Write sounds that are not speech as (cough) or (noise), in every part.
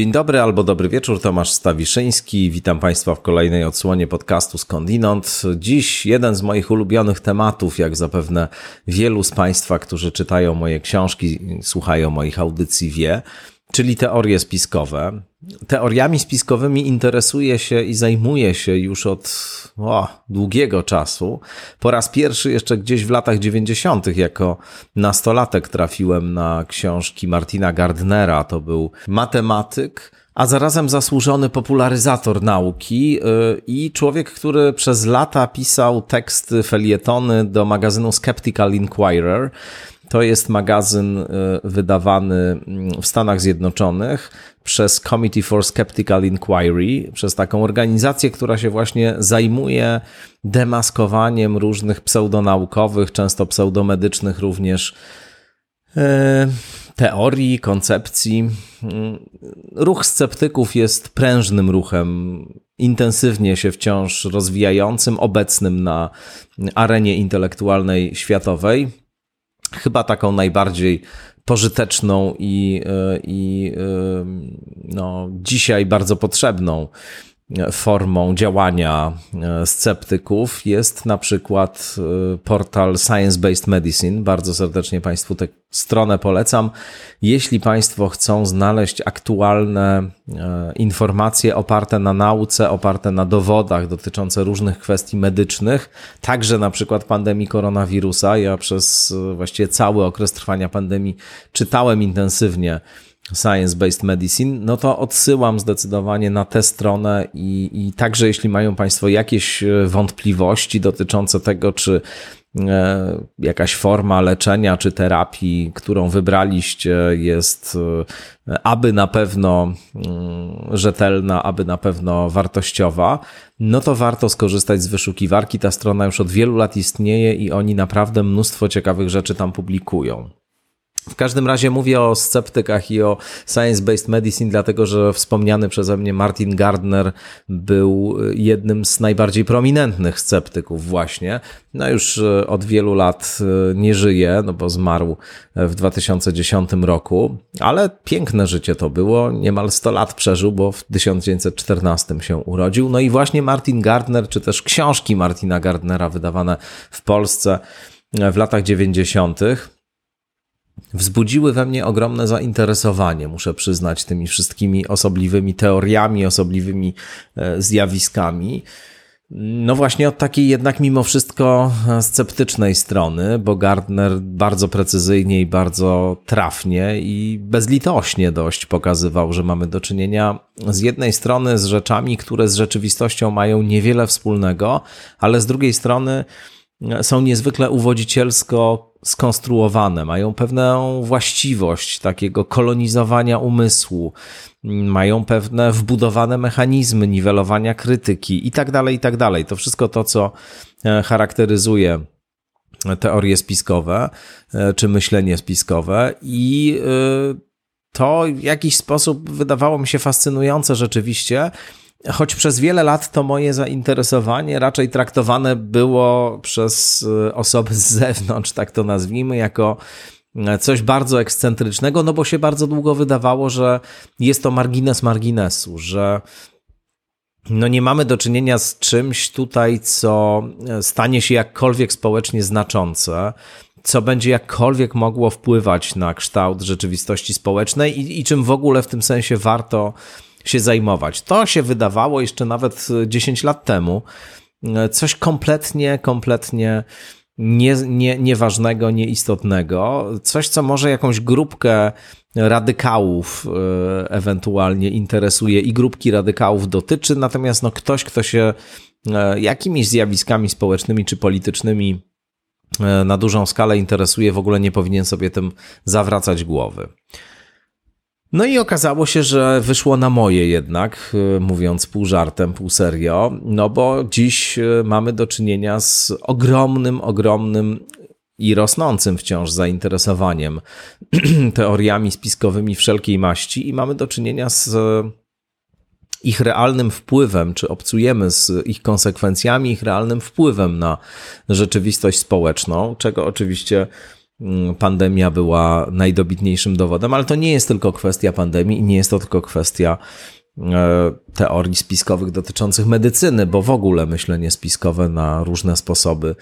Dzień dobry albo dobry wieczór, Tomasz Stawiszyński. Witam Państwa w kolejnej odsłonie podcastu Skądinąd. Dziś jeden z moich ulubionych tematów, jak zapewne wielu z Państwa, którzy czytają moje książki, słuchają moich audycji wie, czyli teorie spiskowe. Teoriami spiskowymi interesuję się i zajmuję się już od o, długiego czasu. Po raz pierwszy jeszcze gdzieś w latach 90. jako nastolatek trafiłem na książki Martina Gardnera. To był matematyk, a zarazem zasłużony popularyzator nauki yy, i człowiek, który przez lata pisał teksty, felietony do magazynu Skeptical Inquirer. To jest magazyn y, wydawany mm, w Stanach Zjednoczonych przez Committee for Skeptical Inquiry, przez taką organizację, która się właśnie zajmuje demaskowaniem różnych pseudonaukowych, często pseudomedycznych również y, teorii, koncepcji. Mm, ruch sceptyków jest prężnym ruchem, intensywnie się wciąż rozwijającym, obecnym na arenie intelektualnej światowej chyba taką najbardziej pożyteczną i, e, i e, no, dzisiaj bardzo potrzebną formą działania e, sceptyków jest na przykład e, portal Science Based Medicine. Bardzo serdecznie Państwu tę stronę polecam. Jeśli Państwo chcą znaleźć aktualne e, informacje oparte na nauce, oparte na dowodach dotyczące różnych kwestii medycznych, także na przykład pandemii koronawirusa, ja przez właściwie cały okres trwania pandemii czytałem intensywnie Science-Based Medicine, no to odsyłam zdecydowanie na tę stronę i, i także jeśli mają Państwo jakieś e, wątpliwości dotyczące tego, czy e, jakaś forma leczenia czy terapii, którą wybraliście, jest e, aby na pewno mm, rzetelna, aby na pewno wartościowa, no to warto skorzystać z wyszukiwarki. Ta strona już od wielu lat istnieje i oni naprawdę mnóstwo ciekawych rzeczy tam publikują. W każdym razie mówię o sceptykach i o science-based medicine, dlatego że wspomniany przeze mnie Martin Gardner był jednym z najbardziej prominentnych sceptyków właśnie. No już e, od wielu lat e, nie żyje, no bo zmarł w 2010 roku, ale piękne życie to było. Niemal 100 lat przeżył, bo w 1914 się urodził. No i właśnie Martin Gardner, czy też książki Martina Gardnera wydawane w Polsce w latach 90 wzbudziły we mnie ogromne zainteresowanie, muszę przyznać, tymi wszystkimi osobliwymi teoriami, osobliwymi e, zjawiskami. No właśnie od takiej jednak mimo wszystko e, sceptycznej strony, bo Gardner bardzo precyzyjnie i bardzo trafnie i bezlitośnie dość pokazywał, że mamy do czynienia z jednej strony z rzeczami, które z rzeczywistością mają niewiele wspólnego, ale z drugiej strony są niezwykle uwodzicielsko skonstruowane, mają pewną właściwość takiego kolonizowania umysłu, mają pewne wbudowane mechanizmy niwelowania krytyki i tak dalej, i tak dalej. To wszystko to, co e, charakteryzuje teorie spiskowe e, czy myślenie spiskowe i e, to w jakiś sposób wydawało mi się fascynujące rzeczywiście, Choć przez wiele lat to moje zainteresowanie raczej traktowane było przez y, osoby z zewnątrz, tak to nazwijmy, jako e, coś bardzo ekscentrycznego, no bo się bardzo długo wydawało, że jest to margines marginesu, że no nie mamy do czynienia z czymś tutaj, co e, stanie się jakkolwiek społecznie znaczące, co będzie jakkolwiek mogło wpływać na kształt rzeczywistości społecznej i, i czym w ogóle w tym sensie warto się zajmować. To się wydawało jeszcze nawet 10 lat temu coś kompletnie, kompletnie nie, nie, nieważnego, nieistotnego, coś, co może jakąś grupkę radykałów e, ewentualnie interesuje i grupki radykałów dotyczy, natomiast no, ktoś, kto się e, jakimiś zjawiskami społecznymi czy politycznymi e, na dużą skalę interesuje, w ogóle nie powinien sobie tym zawracać głowy. No i okazało się, że wyszło na moje jednak, y, mówiąc pół żartem, pół serio, no bo dziś y, mamy do czynienia z ogromnym, ogromnym i rosnącym wciąż zainteresowaniem (clears throat) teoriami spiskowymi wszelkiej maści i mamy do czynienia z ich realnym wpływem, czy obcujemy z ich konsekwencjami, ich realnym wpływem na rzeczywistość społeczną, czego oczywiście pandemia była najdobitniejszym dowodem, ale to nie jest tylko kwestia pandemii i nie jest to tylko kwestia e, teorii spiskowych dotyczących medycyny, bo w ogóle myślenie spiskowe na różne sposoby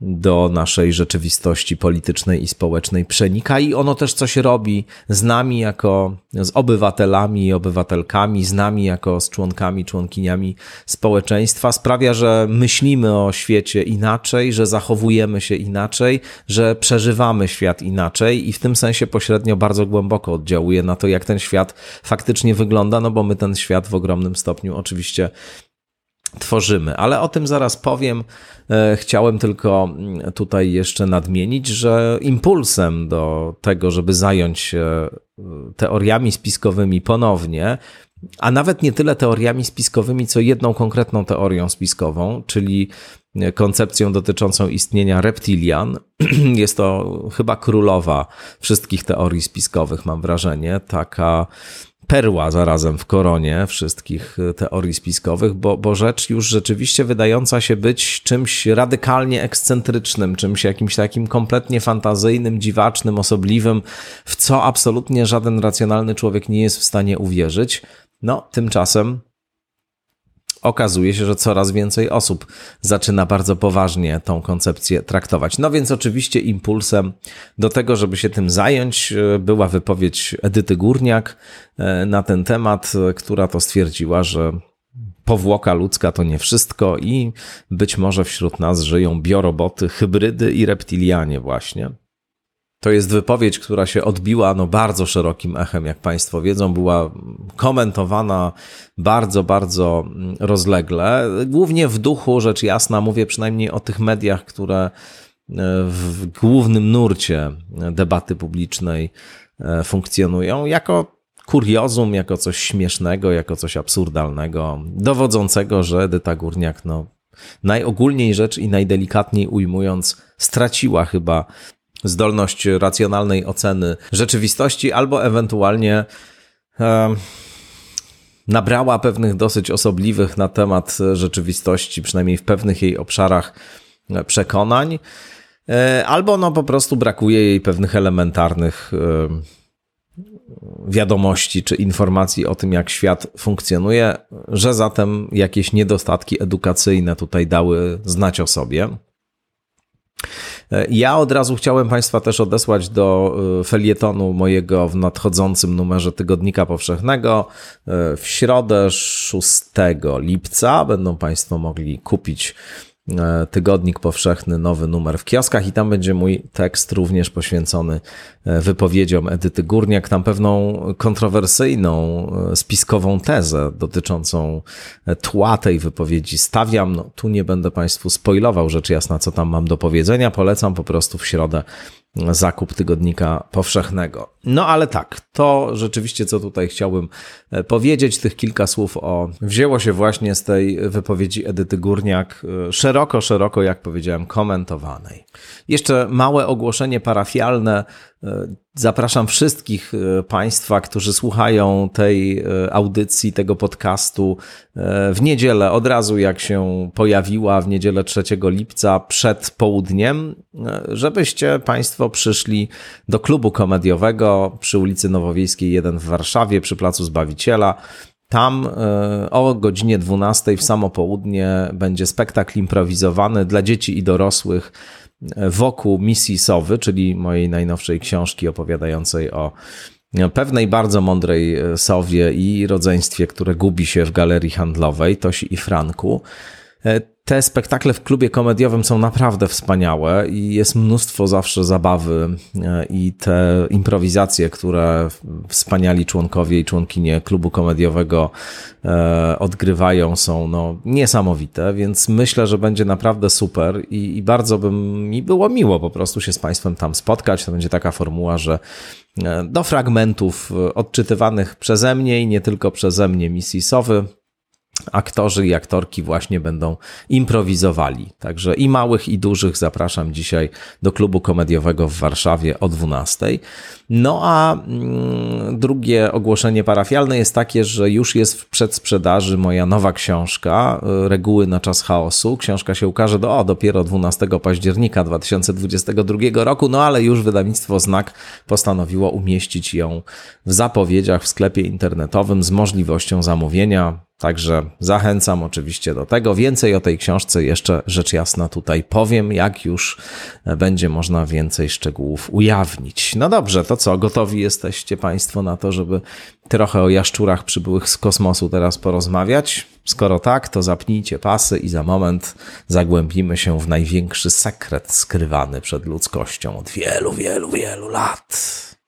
do naszej rzeczywistości politycznej i społecznej przenika i ono też coś robi z nami jako z obywatelami i obywatelkami, z nami jako z członkami, członkiniami społeczeństwa. Sprawia, że myślimy o świecie inaczej, że zachowujemy się inaczej, że przeżywamy świat inaczej i w tym sensie pośrednio bardzo głęboko oddziałuje na to, jak ten świat faktycznie wygląda, no bo my ten świat w ogromnym stopniu oczywiście tworzymy. Ale o tym zaraz powiem. E, chciałem tylko mm, tutaj jeszcze nadmienić, że impulsem do tego, żeby zająć się e, teoriami spiskowymi ponownie, a nawet nie tyle teoriami spiskowymi, co jedną konkretną teorią spiskową, czyli koncepcją dotyczącą istnienia reptilian. (clears throat) Jest to chyba królowa wszystkich teorii spiskowych, mam wrażenie. Taka perła zarazem w koronie wszystkich e, teorii spiskowych, bo, bo rzecz już rzeczywiście wydająca się być czymś radykalnie ekscentrycznym, czymś jakimś takim kompletnie fantazyjnym, dziwacznym, osobliwym, w co absolutnie żaden racjonalny człowiek nie jest w stanie uwierzyć. No, tymczasem okazuje się, że coraz więcej osób zaczyna bardzo poważnie tą koncepcję traktować. No więc oczywiście impulsem do tego, żeby się tym zająć, e, była wypowiedź Edyty Górniak e, na ten temat, e, która to stwierdziła, że powłoka ludzka to nie wszystko i być może wśród nas żyją bioroboty, hybrydy i reptilianie właśnie. To jest wypowiedź, która się odbiła no, bardzo szerokim echem, jak Państwo wiedzą, była komentowana bardzo, bardzo rozlegle. Głównie w duchu, rzecz jasna, mówię przynajmniej o tych mediach, które e, w głównym nurcie debaty publicznej e, funkcjonują, jako kuriozum, jako coś śmiesznego, jako coś absurdalnego, dowodzącego, że Edyta Górniak, no, najogólniej rzecz i najdelikatniej ujmując, straciła chyba zdolność racjonalnej oceny rzeczywistości, albo ewentualnie e, nabrała pewnych dosyć osobliwych na temat rzeczywistości, przynajmniej w pewnych jej obszarach e, przekonań, e, albo no po prostu brakuje jej pewnych elementarnych e, wiadomości czy informacji o tym, jak świat funkcjonuje, że zatem jakieś niedostatki edukacyjne tutaj dały znać o sobie. Ja od razu chciałem Państwa też odesłać do y, felietonu mojego w nadchodzącym numerze Tygodnika Powszechnego. Y, w środę 6 lipca będą Państwo mogli kupić tygodnik powszechny, nowy numer w kioskach i tam będzie mój tekst również poświęcony e, wypowiedziom Edyty Górniak, tam pewną kontrowersyjną, e, spiskową tezę dotyczącą tła tej wypowiedzi stawiam. No, tu nie będę Państwu spoilował rzecz jasna, co tam mam do powiedzenia. Polecam po prostu w środę zakup tygodnika powszechnego. No ale tak, to rzeczywiście, co tutaj chciałbym e, powiedzieć, tych kilka słów o wzięło się właśnie z tej wypowiedzi Edyty Górniak, e, szeroko, szeroko, jak powiedziałem, komentowanej. Jeszcze małe ogłoszenie parafialne. E, zapraszam wszystkich Państwa, którzy słuchają tej audycji, tego podcastu w niedzielę, od razu jak się pojawiła, w niedzielę 3 lipca przed południem, żebyście Państwo przyszli do klubu komediowego przy ulicy Nowowiejskiej 1 w Warszawie, przy Placu Zbawiciela. Tam o godzinie 12 w samo południe będzie spektakl improwizowany dla dzieci i dorosłych wokół misji Sowy, czyli mojej najnowszej książki opowiadającej o pewnej bardzo mądrej sowie i rodzeństwie, które gubi się w galerii handlowej Tosi i Franku. Te spektakle w klubie komediowym są naprawdę wspaniałe i jest mnóstwo zawsze zabawy e, i te improwizacje, które wspaniali członkowie i członkinie klubu komediowego e, odgrywają są no, niesamowite, więc myślę, że będzie naprawdę super i, i bardzo by mi było miło po prostu się z Państwem tam spotkać. To będzie taka formuła, że e, do fragmentów odczytywanych przeze mnie i nie tylko przeze mnie misji Sowy aktorzy i aktorki właśnie będą improwizowali. Także i małych, i dużych zapraszam dzisiaj do klubu komediowego w Warszawie o 12. No a mm, drugie ogłoszenie parafialne jest takie, że już jest w przedsprzedaży moja nowa książka y, Reguły na czas chaosu. Książka się ukaże do, o, dopiero 12 października 2022 roku, no ale już wydawnictwo Znak postanowiło umieścić ją w zapowiedziach w sklepie internetowym z możliwością zamówienia Także zachęcam oczywiście do tego. Więcej o tej książce jeszcze rzecz jasna tutaj powiem, jak już będzie można więcej szczegółów ujawnić. No dobrze, to co, gotowi jesteście Państwo na to, żeby trochę o jaszczurach przybyłych z kosmosu teraz porozmawiać? Skoro tak, to zapnijcie pasy i za moment zagłębimy się w największy sekret skrywany przed ludzkością od wielu, wielu, wielu lat.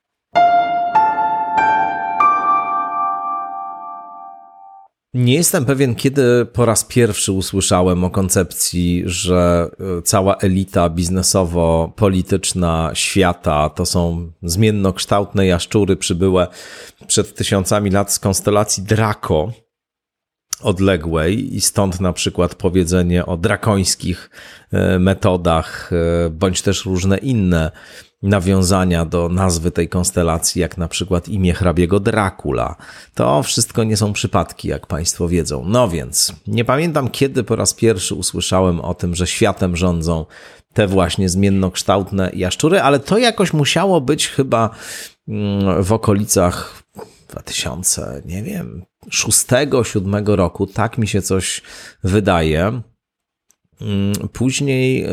Nie jestem pewien, kiedy po raz pierwszy usłyszałem o koncepcji, że e, cała elita biznesowo-polityczna świata to są zmiennokształtne jaszczury przybyłe przed tysiącami lat z konstelacji Draco odległej i stąd na przykład powiedzenie o drakońskich e, metodach, e, bądź też różne inne nawiązania do nazwy tej konstelacji, jak na przykład imię hrabiego Dracula. To wszystko nie są przypadki, jak Państwo wiedzą. No więc, nie pamiętam kiedy po raz pierwszy usłyszałem o tym, że światem rządzą te właśnie zmiennokształtne jaszczury, ale to jakoś musiało być chyba mm, w okolicach 2000, nie wiem, 6-7 roku, tak mi się coś wydaje. Mm, później e,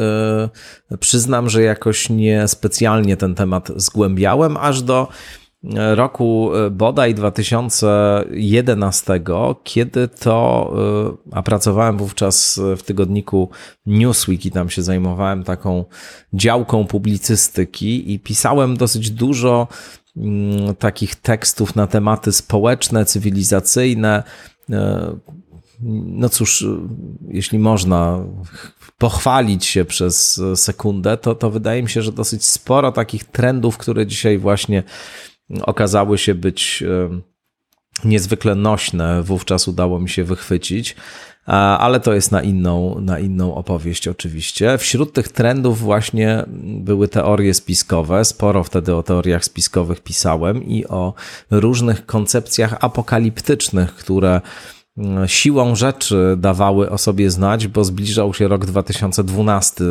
przyznam, że jakoś nie specjalnie ten temat zgłębiałem, aż do e, roku e, bodaj 2011, kiedy to, a pracowałem wówczas w tygodniku Newsweek i tam się zajmowałem taką działką publicystyki i pisałem dosyć dużo mm, takich tekstów na tematy społeczne, cywilizacyjne, no cóż, jeśli można pochwalić się przez sekundę, to, to wydaje mi się, że dosyć sporo takich trendów, które dzisiaj właśnie okazały się być niezwykle nośne, wówczas udało mi się wychwycić, ale to jest na inną, na inną opowieść oczywiście. Wśród tych trendów właśnie były teorie spiskowe, sporo wtedy o teoriach spiskowych pisałem i o różnych koncepcjach apokaliptycznych, które siłą rzeczy dawały o sobie znać, bo zbliżał się rok 2012,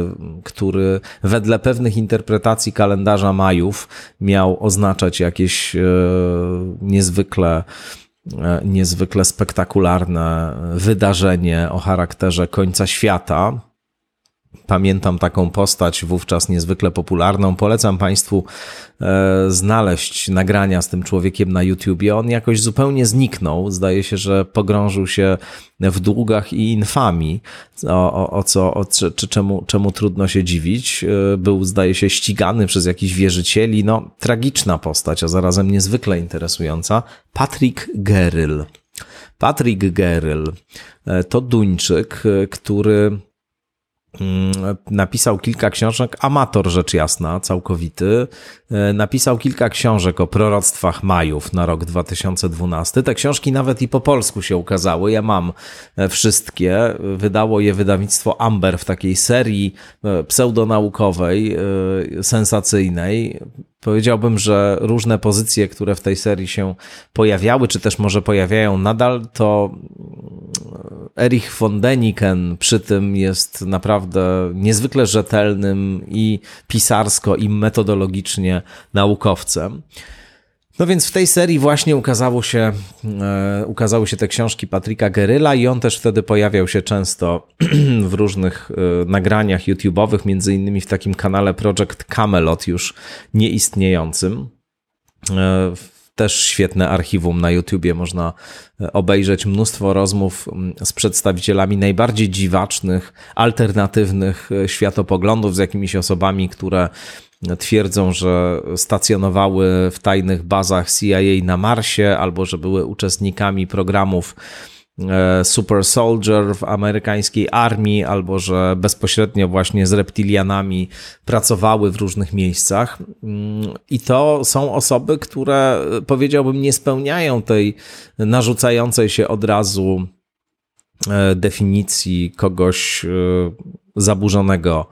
który wedle pewnych interpretacji kalendarza Majów miał oznaczać jakieś e, niezwykle e, niezwykle spektakularne wydarzenie o charakterze końca świata. Pamiętam taką postać, wówczas niezwykle popularną. Polecam Państwu e, znaleźć nagrania z tym człowiekiem na YouTubie. On jakoś zupełnie zniknął. Zdaje się, że pogrążył się w długach i infamii, o, o, o co, o, czy, czy czemu, czemu trudno się dziwić. E, był, zdaje się, ścigany przez jakichś wierzycieli. No, tragiczna postać, a zarazem niezwykle interesująca. Patrick Geryl. Patrick Geryl e, to Duńczyk, który napisał kilka książek, amator rzecz jasna, całkowity. E, napisał kilka książek o proroctwach Majów na rok 2012. Te książki nawet i po polsku się ukazały. Ja mam e, wszystkie. Wydało je wydawnictwo Amber w takiej serii e, pseudonaukowej, sensacyjnej. Powiedziałbym, że różne pozycje, które w tej serii się pojawiały, czy też może pojawiają nadal, to Erich von Deniken przy tym jest naprawdę niezwykle rzetelnym i pisarsko, i metodologicznie naukowcem. No więc w tej serii właśnie ukazało się, e, ukazały się te książki Patryka Geryla i on też wtedy pojawiał się często (clears throat) w różnych e, nagraniach YouTube'owych, między innymi w takim kanale Project Camelot już nieistniejącym. E, też świetne archiwum na YouTubie. Można e, obejrzeć mnóstwo rozmów mm, z przedstawicielami najbardziej dziwacznych, alternatywnych e, światopoglądów, z jakimiś osobami, które twierdzą, że stacjonowały w tajnych bazach CIA na Marsie albo że były uczestnikami programów super Soldier w amerykańskiej armii, albo że bezpośrednio właśnie z reptilianami pracowały w różnych miejscach. Mm, I to są osoby, które powiedziałbym nie spełniają tej narzucającej się od razu definicji kogoś zaburzonego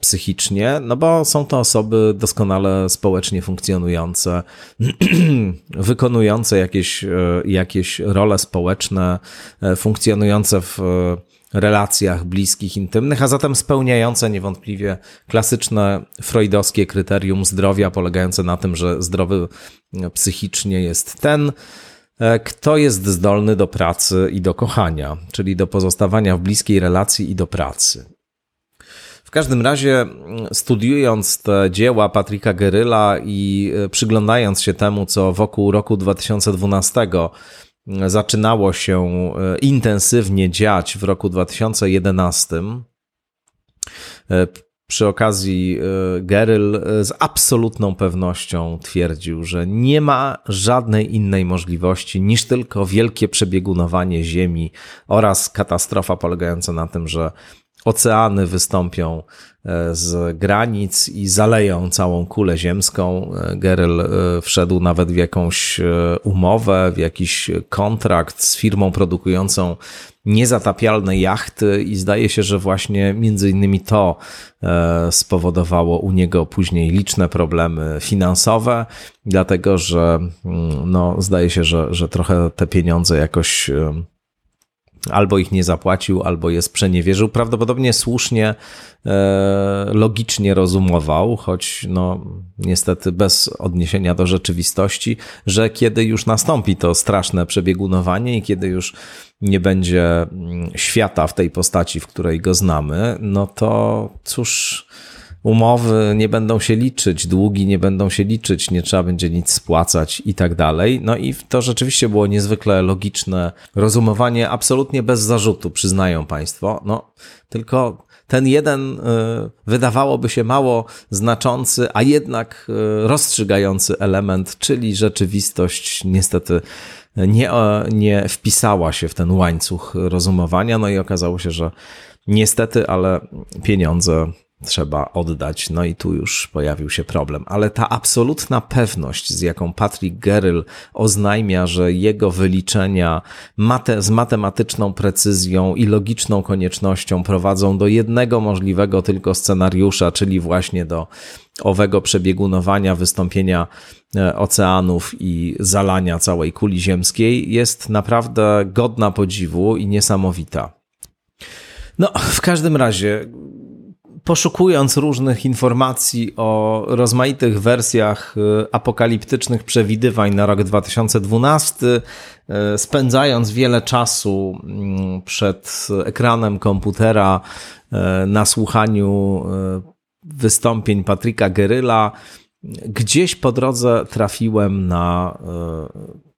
psychicznie, no bo są to osoby doskonale społecznie funkcjonujące, (clears throat) wykonujące jakieś, jakieś role społeczne, funkcjonujące w relacjach bliskich, intymnych, a zatem spełniające niewątpliwie klasyczne freudowskie kryterium zdrowia, polegające na tym, że zdrowy psychicznie jest ten, e, kto jest zdolny do pracy i do kochania, czyli do pozostawania w bliskiej relacji i do pracy. W każdym razie, studiując te dzieła Patryka Geryla i e, przyglądając się temu, co wokół roku 2012 zaczynało się e, intensywnie dziać w roku 2011. E, przy okazji Geryl z absolutną pewnością twierdził, że nie ma żadnej innej możliwości niż tylko wielkie przebiegunowanie Ziemi oraz katastrofa polegająca na tym, że oceany wystąpią e, z granic i zaleją całą kulę ziemską. E, Geryl e, wszedł nawet w jakąś umowę, w jakiś kontrakt z firmą produkującą niezatapialne jachty i zdaje się, że właśnie między innymi to spowodowało u niego później liczne problemy finansowe, dlatego że mm, no, zdaje się, że, że trochę te pieniądze jakoś albo ich nie zapłacił, albo je sprzeniewierzył. Prawdopodobnie słusznie, e, logicznie rozumował, choć no, niestety bez odniesienia do rzeczywistości, że kiedy już nastąpi to straszne przebiegunowanie i kiedy już nie będzie mm, świata w tej postaci, w której go znamy, no to cóż umowy nie będą się liczyć, długi nie będą się liczyć, nie trzeba będzie nic spłacać i tak dalej. No i to rzeczywiście było niezwykle logiczne rozumowanie, absolutnie bez zarzutu, przyznają Państwo. No, tylko ten jeden y, wydawałoby się mało znaczący, a jednak y, rozstrzygający element, czyli rzeczywistość niestety nie, nie wpisała się w ten łańcuch rozumowania, no i okazało się, że niestety, ale pieniądze trzeba oddać. No i tu już pojawił się problem. Ale ta absolutna pewność, z jaką Patrick Geryl oznajmia, że jego wyliczenia mate, z matematyczną precyzją i logiczną koniecznością prowadzą do jednego możliwego tylko scenariusza, czyli właśnie do owego przebiegunowania, wystąpienia e, oceanów i zalania całej kuli ziemskiej, jest naprawdę godna podziwu i niesamowita. No, w każdym razie, poszukując różnych informacji o rozmaitych wersjach y, apokaliptycznych przewidywań na rok 2012, y, spędzając wiele czasu mm, przed ekranem komputera y, na słuchaniu wystąpień Patryka Geryla, gdzieś po drodze trafiłem na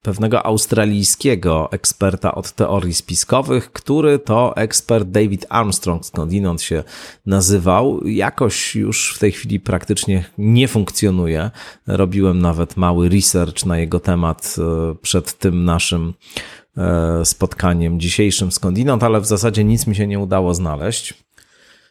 pewnego australijskiego eksperta od teorii spiskowych, który to ekspert David Armstrong, skądinąd się nazywał. Jakoś już w tej chwili praktycznie nie funkcjonuje. Robiłem nawet mały research na jego temat e, przed tym naszym e, spotkaniem dzisiejszym skądinąd, ale w zasadzie nic mi się nie udało znaleźć.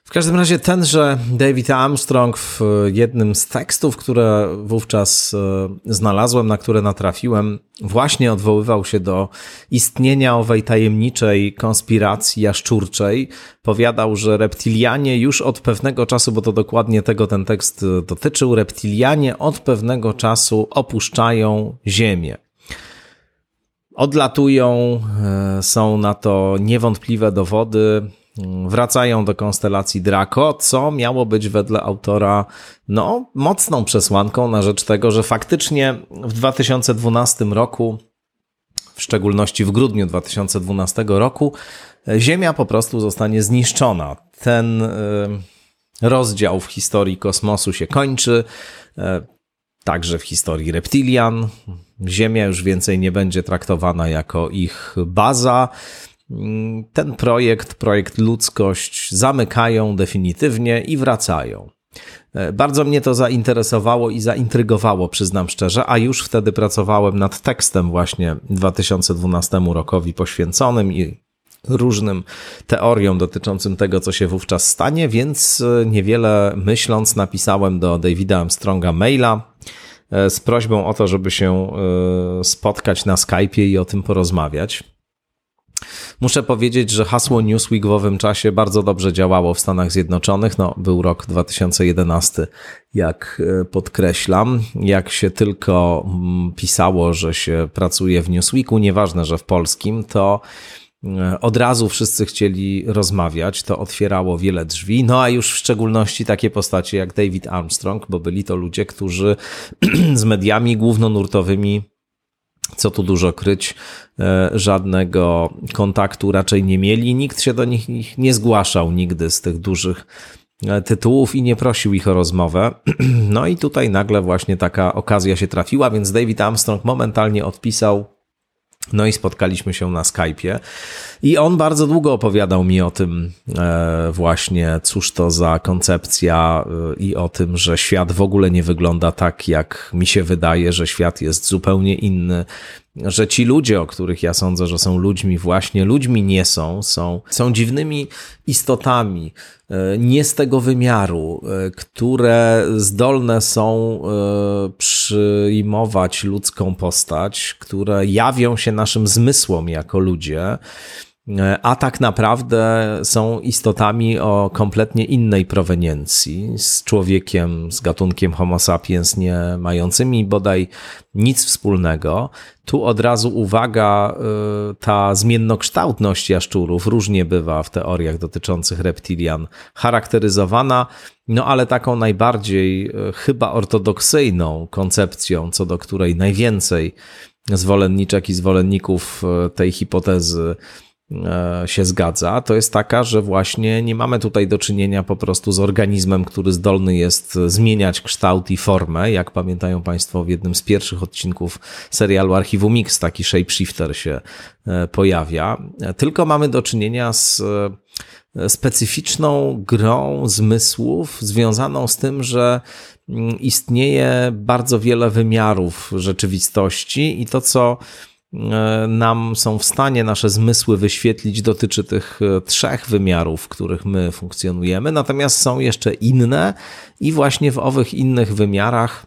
W każdym razie tenże David Armstrong w jednym z tekstów, które wówczas e, znalazłem, na które natrafiłem, właśnie odwoływał się do istnienia owej tajemniczej konspiracji jaszczurczej. Powiadał, że reptilianie już od pewnego czasu, bo to dokładnie tego ten tekst e, dotyczył, reptilianie od pewnego czasu opuszczają Ziemię odlatują, e, są na to niewątpliwe dowody wracają do konstelacji Draco, co miało być wedle autora no, mocną przesłanką na rzecz tego, że faktycznie w 2012 roku, w szczególności w grudniu 2012 roku, Ziemia po prostu zostanie zniszczona. Ten y, rozdział w historii kosmosu się kończy, y, także w historii reptilian. Ziemia już więcej nie będzie traktowana jako ich baza ten projekt, projekt ludzkość zamykają definitywnie i wracają. E, bardzo mnie to zainteresowało i zaintrygowało, przyznam szczerze, a już wtedy pracowałem nad tekstem właśnie 2012 rokowi poświęconym i różnym teoriom dotyczącym tego, co się wówczas stanie, więc e, niewiele myśląc napisałem do Davida Armstronga maila e, z prośbą o to, żeby się spotkać na Skype'ie i o tym porozmawiać. Muszę powiedzieć, że hasło Newsweek w owym czasie bardzo dobrze działało w Stanach Zjednoczonych. No, był rok 2011, jak e, podkreślam. Jak się tylko mm, pisało, że się pracuje w Newsweeku, nieważne, że w polskim, to e, od razu wszyscy chcieli rozmawiać, to otwierało wiele drzwi, no a już w szczególności takie postacie jak David Armstrong, bo byli to ludzie, którzy (clears throat) z mediami głównonurtowymi co tu dużo kryć, e, żadnego kontaktu raczej nie mieli. Nikt się do nich nie zgłaszał nigdy z tych dużych e, tytułów i nie prosił ich o rozmowę. (clears throat) No i tutaj nagle właśnie taka okazja się trafiła, więc David Armstrong momentalnie odpisał no i spotkaliśmy się na Skype'ie i on bardzo długo opowiadał mi o tym e, właśnie, cóż to za koncepcja i o tym, że świat w ogóle nie wygląda tak, jak mi się wydaje, że świat jest zupełnie inny, że ci ludzie, o których ja sądzę, że są ludźmi, właśnie ludźmi nie są, są, są dziwnymi istotami, e, nie z tego wymiaru, e, które zdolne są e, przyjmować ludzką postać, które jawią się naszym zmysłom jako ludzie. E, a tak naprawdę są istotami o kompletnie innej proweniencji, z człowiekiem, z gatunkiem Homo sapiens, nie mającymi bodaj nic wspólnego. Tu od razu uwaga, e, ta zmiennokształtność jaszczurów różnie bywa w teoriach dotyczących reptilian charakteryzowana, no ale taką najbardziej e, chyba ortodoksyjną koncepcją, co do której najwięcej zwolenniczek i zwolenników tej hipotezy E, się zgadza, to jest taka, że właśnie nie mamy tutaj do czynienia po prostu z organizmem, który zdolny jest zmieniać kształt i formę. Jak pamiętają Państwo, w jednym z pierwszych odcinków serialu Archiwum Mix taki shapeshifter się e, pojawia. Tylko mamy do czynienia z e, specyficzną grą zmysłów związaną z tym, że mm, istnieje bardzo wiele wymiarów rzeczywistości i to, co E, nam są w stanie nasze zmysły wyświetlić, dotyczy tych e, trzech wymiarów, w których my funkcjonujemy, natomiast są jeszcze inne i właśnie w owych innych wymiarach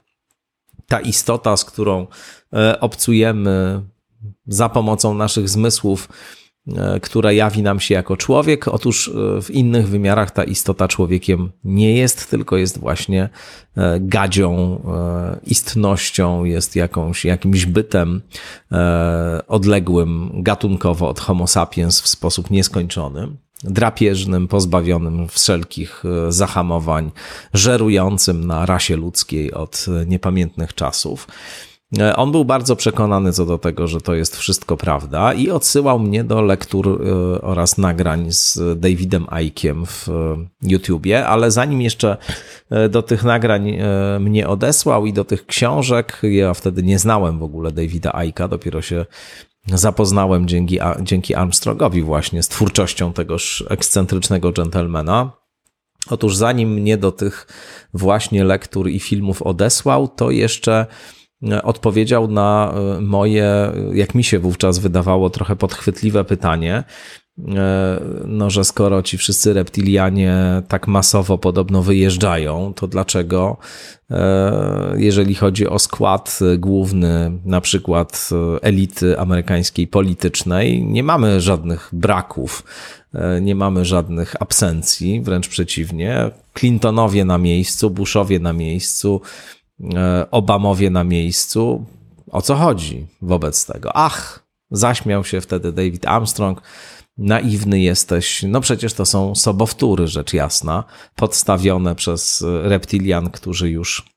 ta istota, z którą e, obcujemy za pomocą naszych zmysłów, E, która jawi nam się jako człowiek. Otóż e, w innych wymiarach ta istota człowiekiem nie jest, tylko jest właśnie e, gadzią, istnością, jest jakąś, jakimś bytem odległym gatunkowo od Homo sapiens w sposób nieskończony drapieżnym, pozbawionym wszelkich zahamowań, żerującym na rasie ludzkiej od niepamiętnych czasów. E, on był bardzo przekonany co do tego, że to jest wszystko prawda i odsyłał mnie do lektur e, oraz nagrań z Davidem Aikiem w e, YouTubie, ale zanim jeszcze do tych nagrań mnie odesłał i do tych książek, ja wtedy nie znałem w ogóle Davida Aika, dopiero się zapoznałem dzięki, dzięki Armstrongowi właśnie z twórczością tegoż ekscentrycznego dżentelmena. Otóż zanim mnie do tych właśnie lektur i filmów odesłał, to jeszcze odpowiedział na e, moje, jak mi się wówczas wydawało, trochę podchwytliwe pytanie. E, no, że skoro ci wszyscy reptilianie tak masowo podobno wyjeżdżają, to dlaczego, e, jeżeli chodzi o skład główny, na przykład elity amerykańskiej politycznej, nie mamy żadnych braków, nie mamy żadnych absencji, wręcz przeciwnie. Clintonowie na miejscu, Bushowie na miejscu, Obamowie na miejscu. O co chodzi wobec tego? Ach, zaśmiał się wtedy David Armstrong. Naiwny jesteś. No przecież to są sobowtóry, rzecz jasna, podstawione przez reptilian, którzy już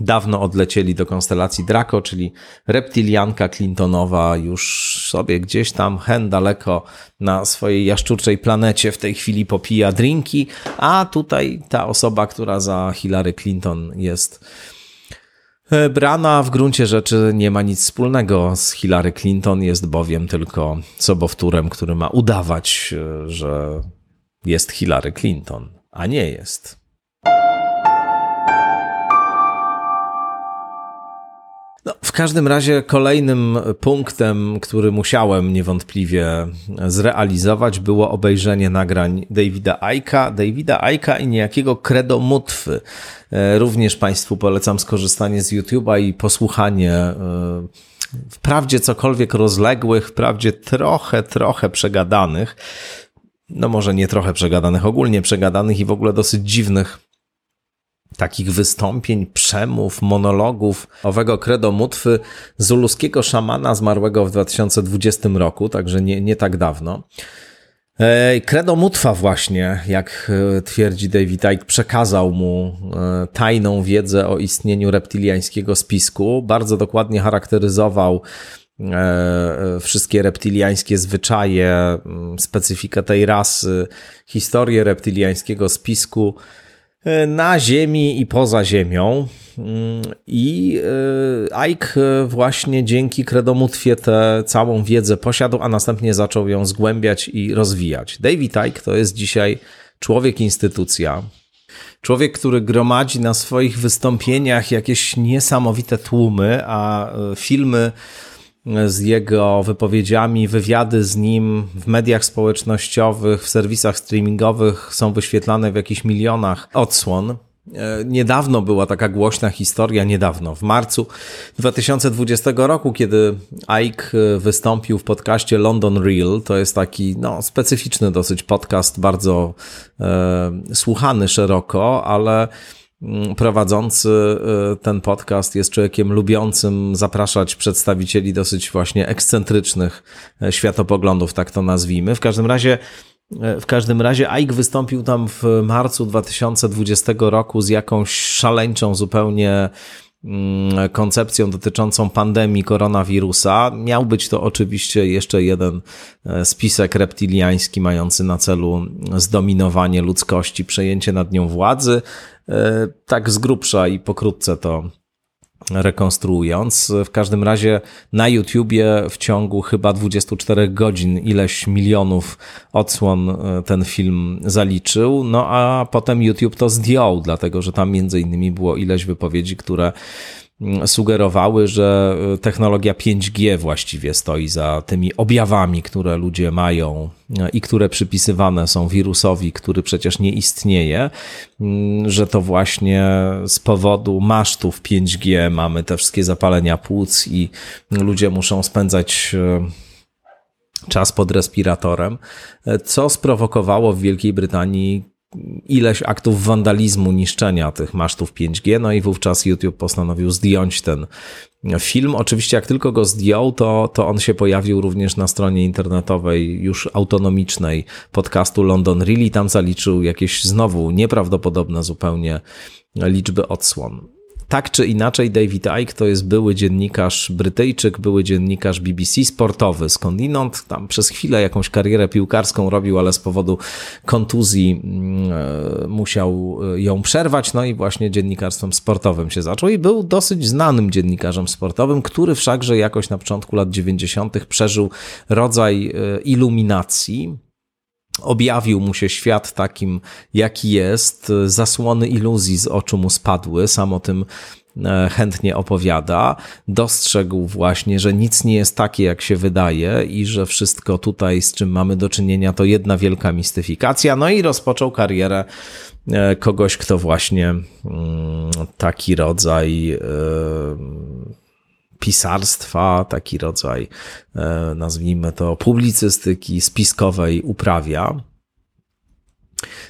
dawno odlecieli do konstelacji Draco, czyli reptilianka Clintonowa już sobie gdzieś tam hen daleko na swojej jaszczurczej planecie w tej chwili popija drinki, a tutaj ta osoba, która za Hillary Clinton jest E, Brana w gruncie rzeczy nie ma nic wspólnego z Hillary Clinton, jest bowiem tylko sobowtórem, który ma udawać, e, że jest Hillary Clinton, a nie jest. No, w każdym razie kolejnym punktem, który musiałem niewątpliwie zrealizować, było obejrzenie nagrań Davida Aika, Davida Aika i niejakiego Credo Mutwy. E, również Państwu polecam skorzystanie z YouTube'a i posłuchanie e, wprawdzie cokolwiek rozległych, wprawdzie trochę, trochę przegadanych, no może nie trochę przegadanych, ogólnie przegadanych i w ogóle dosyć dziwnych takich wystąpień, przemów, monologów owego credo mutwy zuluskiego szamana zmarłego w 2020 roku, także nie, nie tak dawno. Credo Mutwa właśnie, jak e, twierdzi David Icke, przekazał mu e, tajną wiedzę o istnieniu reptiliańskiego spisku. Bardzo dokładnie charakteryzował e, wszystkie reptiliańskie zwyczaje, specyfikę tej rasy, historię reptiliańskiego spisku na Ziemi i poza Ziemią. Mm, I e, Ike właśnie dzięki kredomutwie tę całą wiedzę posiadł, a następnie zaczął ją zgłębiać i rozwijać. David Ike to jest dzisiaj człowiek instytucja. Człowiek, który gromadzi na swoich wystąpieniach jakieś niesamowite tłumy, a e, filmy z jego wypowiedziami, wywiady z nim w mediach społecznościowych, w serwisach streamingowych są wyświetlane w jakichś milionach odsłon. E, niedawno była taka głośna historia, niedawno, w marcu 2020 roku, kiedy Ike e, wystąpił w podcaście London Real. To jest taki no, specyficzny dosyć podcast, bardzo e, słuchany szeroko, ale prowadzący e, ten podcast jest człowiekiem lubiącym zapraszać przedstawicieli dosyć właśnie ekscentrycznych światopoglądów, tak to nazwijmy. W każdym razie w każdym razie Ike wystąpił tam w marcu 2020 roku z jakąś szaleńczą zupełnie mm, koncepcją dotyczącą pandemii koronawirusa. Miał być to oczywiście jeszcze jeden e, spisek reptiliański mający na celu zdominowanie ludzkości, przejęcie nad nią władzy. E, tak z grubsza i pokrótce to rekonstruując. W każdym razie na YouTubie w ciągu chyba 24 godzin ileś milionów odsłon e, ten film zaliczył, no a potem YouTube to zdjął, dlatego że tam między innymi było ileś wypowiedzi, które sugerowały, że e, technologia 5G właściwie stoi za tymi objawami, które ludzie mają e, i które przypisywane są wirusowi, który przecież nie istnieje, mm, że to właśnie z powodu masztów 5G mamy te wszystkie zapalenia płuc i ludzie muszą spędzać e, czas pod respiratorem, co sprowokowało w Wielkiej Brytanii ileś aktów wandalizmu, niszczenia tych masztów 5G, no i wówczas YouTube postanowił zdjąć ten film. Oczywiście jak tylko go zdjął, to, to on się pojawił również na stronie internetowej już autonomicznej podcastu London Really, tam zaliczył jakieś znowu nieprawdopodobne zupełnie liczby odsłon. Tak czy inaczej, David Icke to jest były dziennikarz Brytyjczyk, były dziennikarz BBC sportowy skądinąd. Tam przez chwilę jakąś karierę piłkarską robił, ale z powodu kontuzji mm, e, musiał e, ją przerwać. No i właśnie dziennikarstwem sportowym się zaczął i był dosyć znanym dziennikarzem sportowym, który wszakże jakoś na początku lat 90. przeżył rodzaj e, iluminacji objawił mu się świat takim, jaki jest, zasłony iluzji z oczu mu spadły, sam o tym e, chętnie opowiada, dostrzegł właśnie, że nic nie jest takie, jak się wydaje i że wszystko tutaj, z czym mamy do czynienia, to jedna wielka mistyfikacja. No i rozpoczął karierę e, kogoś, kto właśnie mm, taki rodzaj e, pisarstwa, taki rodzaj, e, nazwijmy to, publicystyki spiskowej uprawia.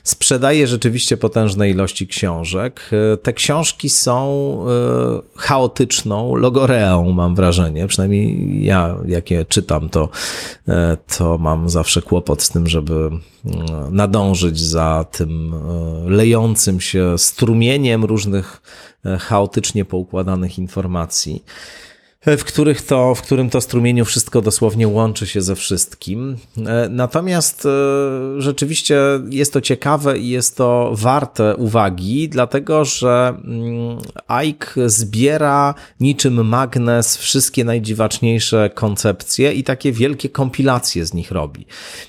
Sprzedaje rzeczywiście potężne ilości książek. E, te książki są e, chaotyczną logoreą, mam wrażenie. Przynajmniej ja, jak je czytam, to, to mam zawsze kłopot z tym, żeby nadążyć za tym lejącym się strumieniem różnych chaotycznie poukładanych informacji w, których to, w którym to strumieniu wszystko dosłownie łączy się ze wszystkim. E, natomiast e, rzeczywiście jest to ciekawe i jest to warte uwagi, dlatego że mm, Ike zbiera niczym magnes wszystkie najdziwaczniejsze koncepcje i takie wielkie kompilacje z nich robi.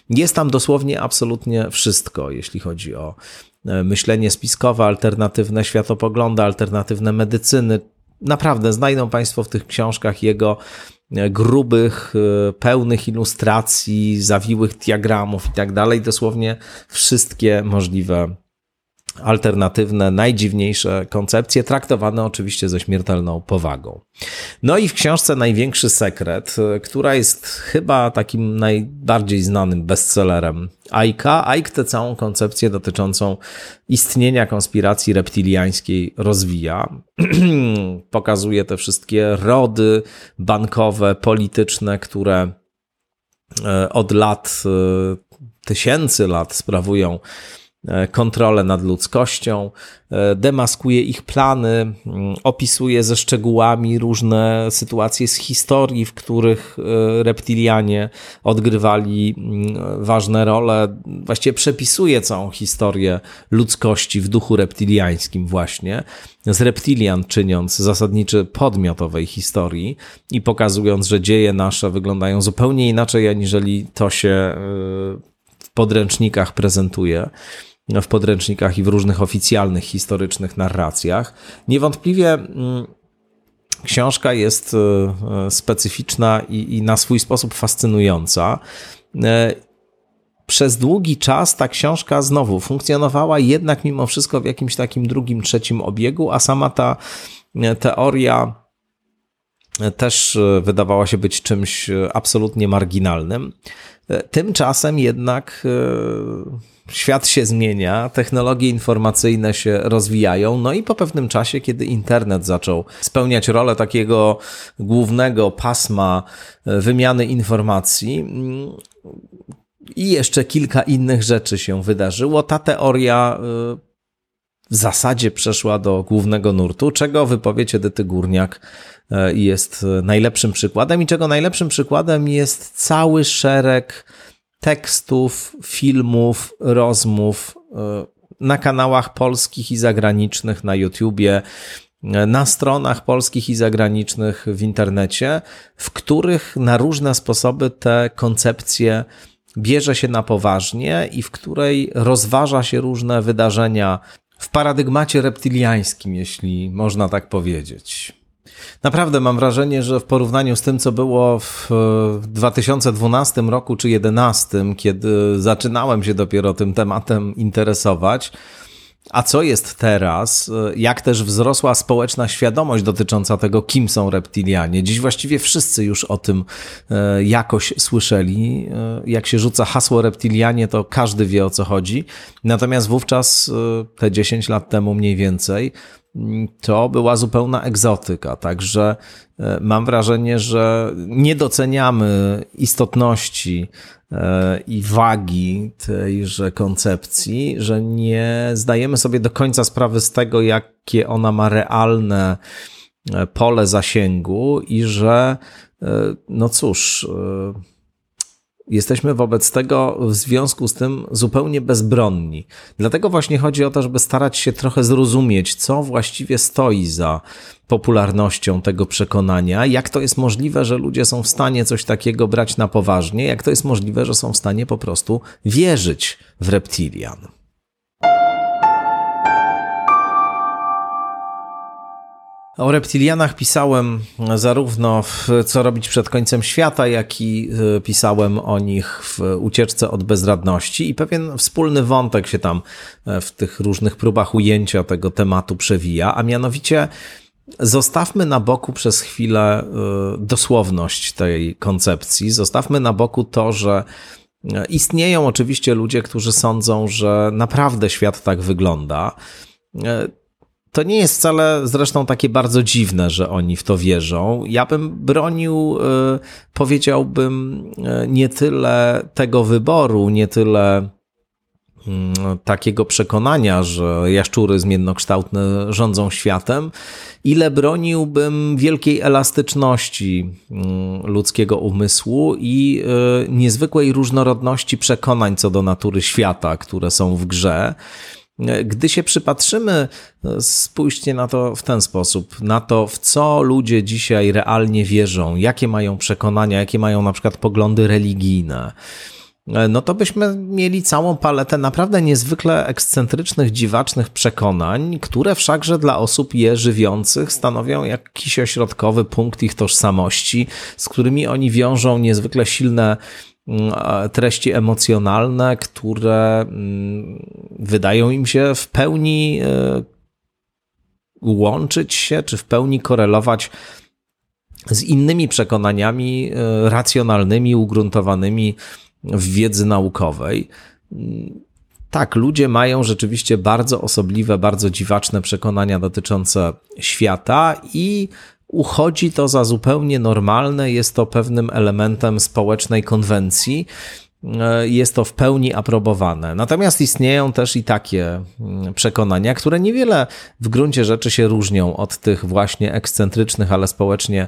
Jest tam dosłownie absolutnie wszystko, jeśli chodzi o e, myślenie spiskowe, alternatywne światopoglądy, alternatywne medycyny, Naprawdę znajdą Państwo w tych książkach jego e, grubych, e, pełnych ilustracji, zawiłych diagramów i tak dalej, dosłownie wszystkie możliwe alternatywne, najdziwniejsze koncepcje, traktowane oczywiście ze śmiertelną powagą. No i w książce Największy Sekret, która jest chyba takim najbardziej znanym bestsellerem Aika, Ike tę całą koncepcję dotyczącą istnienia konspiracji reptiliańskiej rozwija. (clears throat) Pokazuje te wszystkie rody bankowe, polityczne, które e, od lat, e, tysięcy lat sprawują kontrolę nad ludzkością, e, demaskuje ich plany, opisuje ze szczegółami różne sytuacje z historii, w których e, reptilianie odgrywali ważne role. Właściwie przepisuje całą historię ludzkości w duchu reptiliańskim, właśnie z reptilian czyniąc zasadniczy podmiot owej historii i pokazując, że dzieje nasze wyglądają zupełnie inaczej, aniżeli to się w podręcznikach prezentuje w podręcznikach i w różnych oficjalnych, historycznych narracjach. Niewątpliwie mm, książka jest e, e, specyficzna i, i na swój sposób fascynująca. E, przez długi czas ta książka znowu funkcjonowała jednak mimo wszystko w jakimś takim drugim, trzecim obiegu, a sama ta teoria też wydawała się być czymś absolutnie marginalnym. Tymczasem jednak świat się zmienia, technologie informacyjne się rozwijają, no i po pewnym czasie, kiedy internet zaczął spełniać rolę takiego głównego pasma e, wymiany informacji, mm, i jeszcze kilka innych rzeczy się wydarzyło, ta teoria e, w zasadzie przeszła do głównego nurtu, czego wypowiedź Edyty Górniak e, jest najlepszym przykładem i czego najlepszym przykładem jest cały szereg tekstów, filmów, rozmów e, na kanałach polskich i zagranicznych na YouTubie, e, na stronach polskich i zagranicznych w internecie, w których na różne sposoby te koncepcje bierze się na poważnie i w której rozważa się różne wydarzenia w paradygmacie reptiliańskim, jeśli można tak powiedzieć. Naprawdę mam wrażenie, że w porównaniu z tym, co było w 2012 roku czy 2011, kiedy zaczynałem się dopiero tym tematem interesować, a co jest teraz? Jak też wzrosła społeczna świadomość dotycząca tego, kim są reptilianie? Dziś właściwie wszyscy już o tym e, jakoś słyszeli. E, jak się rzuca hasło reptilianie, to każdy wie o co chodzi. Natomiast wówczas, e, te 10 lat temu mniej więcej, to była zupełna egzotyka. Także e, mam wrażenie, że nie doceniamy istotności e, i wagi tejże koncepcji, że nie zdajemy sobie do końca sprawy z tego, jakie ona ma realne e, pole zasięgu i że, no cóż, Jesteśmy wobec tego w związku z tym zupełnie bezbronni. Dlatego właśnie chodzi o to, żeby starać się trochę zrozumieć, co właściwie stoi za popularnością tego przekonania, jak to jest możliwe, że ludzie są w stanie coś takiego brać na poważnie, jak to jest możliwe, że są w stanie po prostu wierzyć w reptilian. O reptilianach pisałem zarówno w Co robić przed końcem świata, jak i e, pisałem o nich w Ucieczce od bezradności i pewien wspólny wątek się tam e, w tych różnych próbach ujęcia tego tematu przewija, a mianowicie zostawmy na boku przez chwilę e, dosłowność tej koncepcji, zostawmy na boku to, że istnieją oczywiście ludzie, którzy sądzą, że naprawdę świat tak wygląda. To nie jest wcale zresztą takie bardzo dziwne, że oni w to wierzą. Ja bym bronił, e, powiedziałbym, e, nie tyle tego wyboru, nie tyle mm, takiego przekonania, że jaszczury zmiennokształtne rządzą światem, ile broniłbym wielkiej elastyczności ludzkiego umysłu i niezwykłej różnorodności przekonań co do natury świata, które są w grze. Gdy się przypatrzymy, spójrzcie na to w ten sposób, na to, w co ludzie dzisiaj realnie wierzą, jakie mają przekonania, jakie mają na przykład poglądy religijne. No to byśmy mieli całą paletę naprawdę niezwykle ekscentrycznych, dziwacznych przekonań, które wszakże dla osób je żywiących stanowią jakiś ośrodkowy punkt ich tożsamości, z którymi oni wiążą niezwykle silne treści emocjonalne, które mm, wydają im się w pełni łączyć się, czy w pełni korelować z innymi przekonaniami racjonalnymi, ugruntowanymi w wiedzy naukowej. Tak, ludzie mają rzeczywiście bardzo osobliwe, bardzo dziwaczne przekonania dotyczące świata i uchodzi to za zupełnie normalne, jest to pewnym elementem społecznej konwencji, e, jest to w pełni aprobowane. Natomiast istnieją też i takie mm, przekonania, które niewiele w gruncie rzeczy się różnią od tych właśnie ekscentrycznych, ale społecznie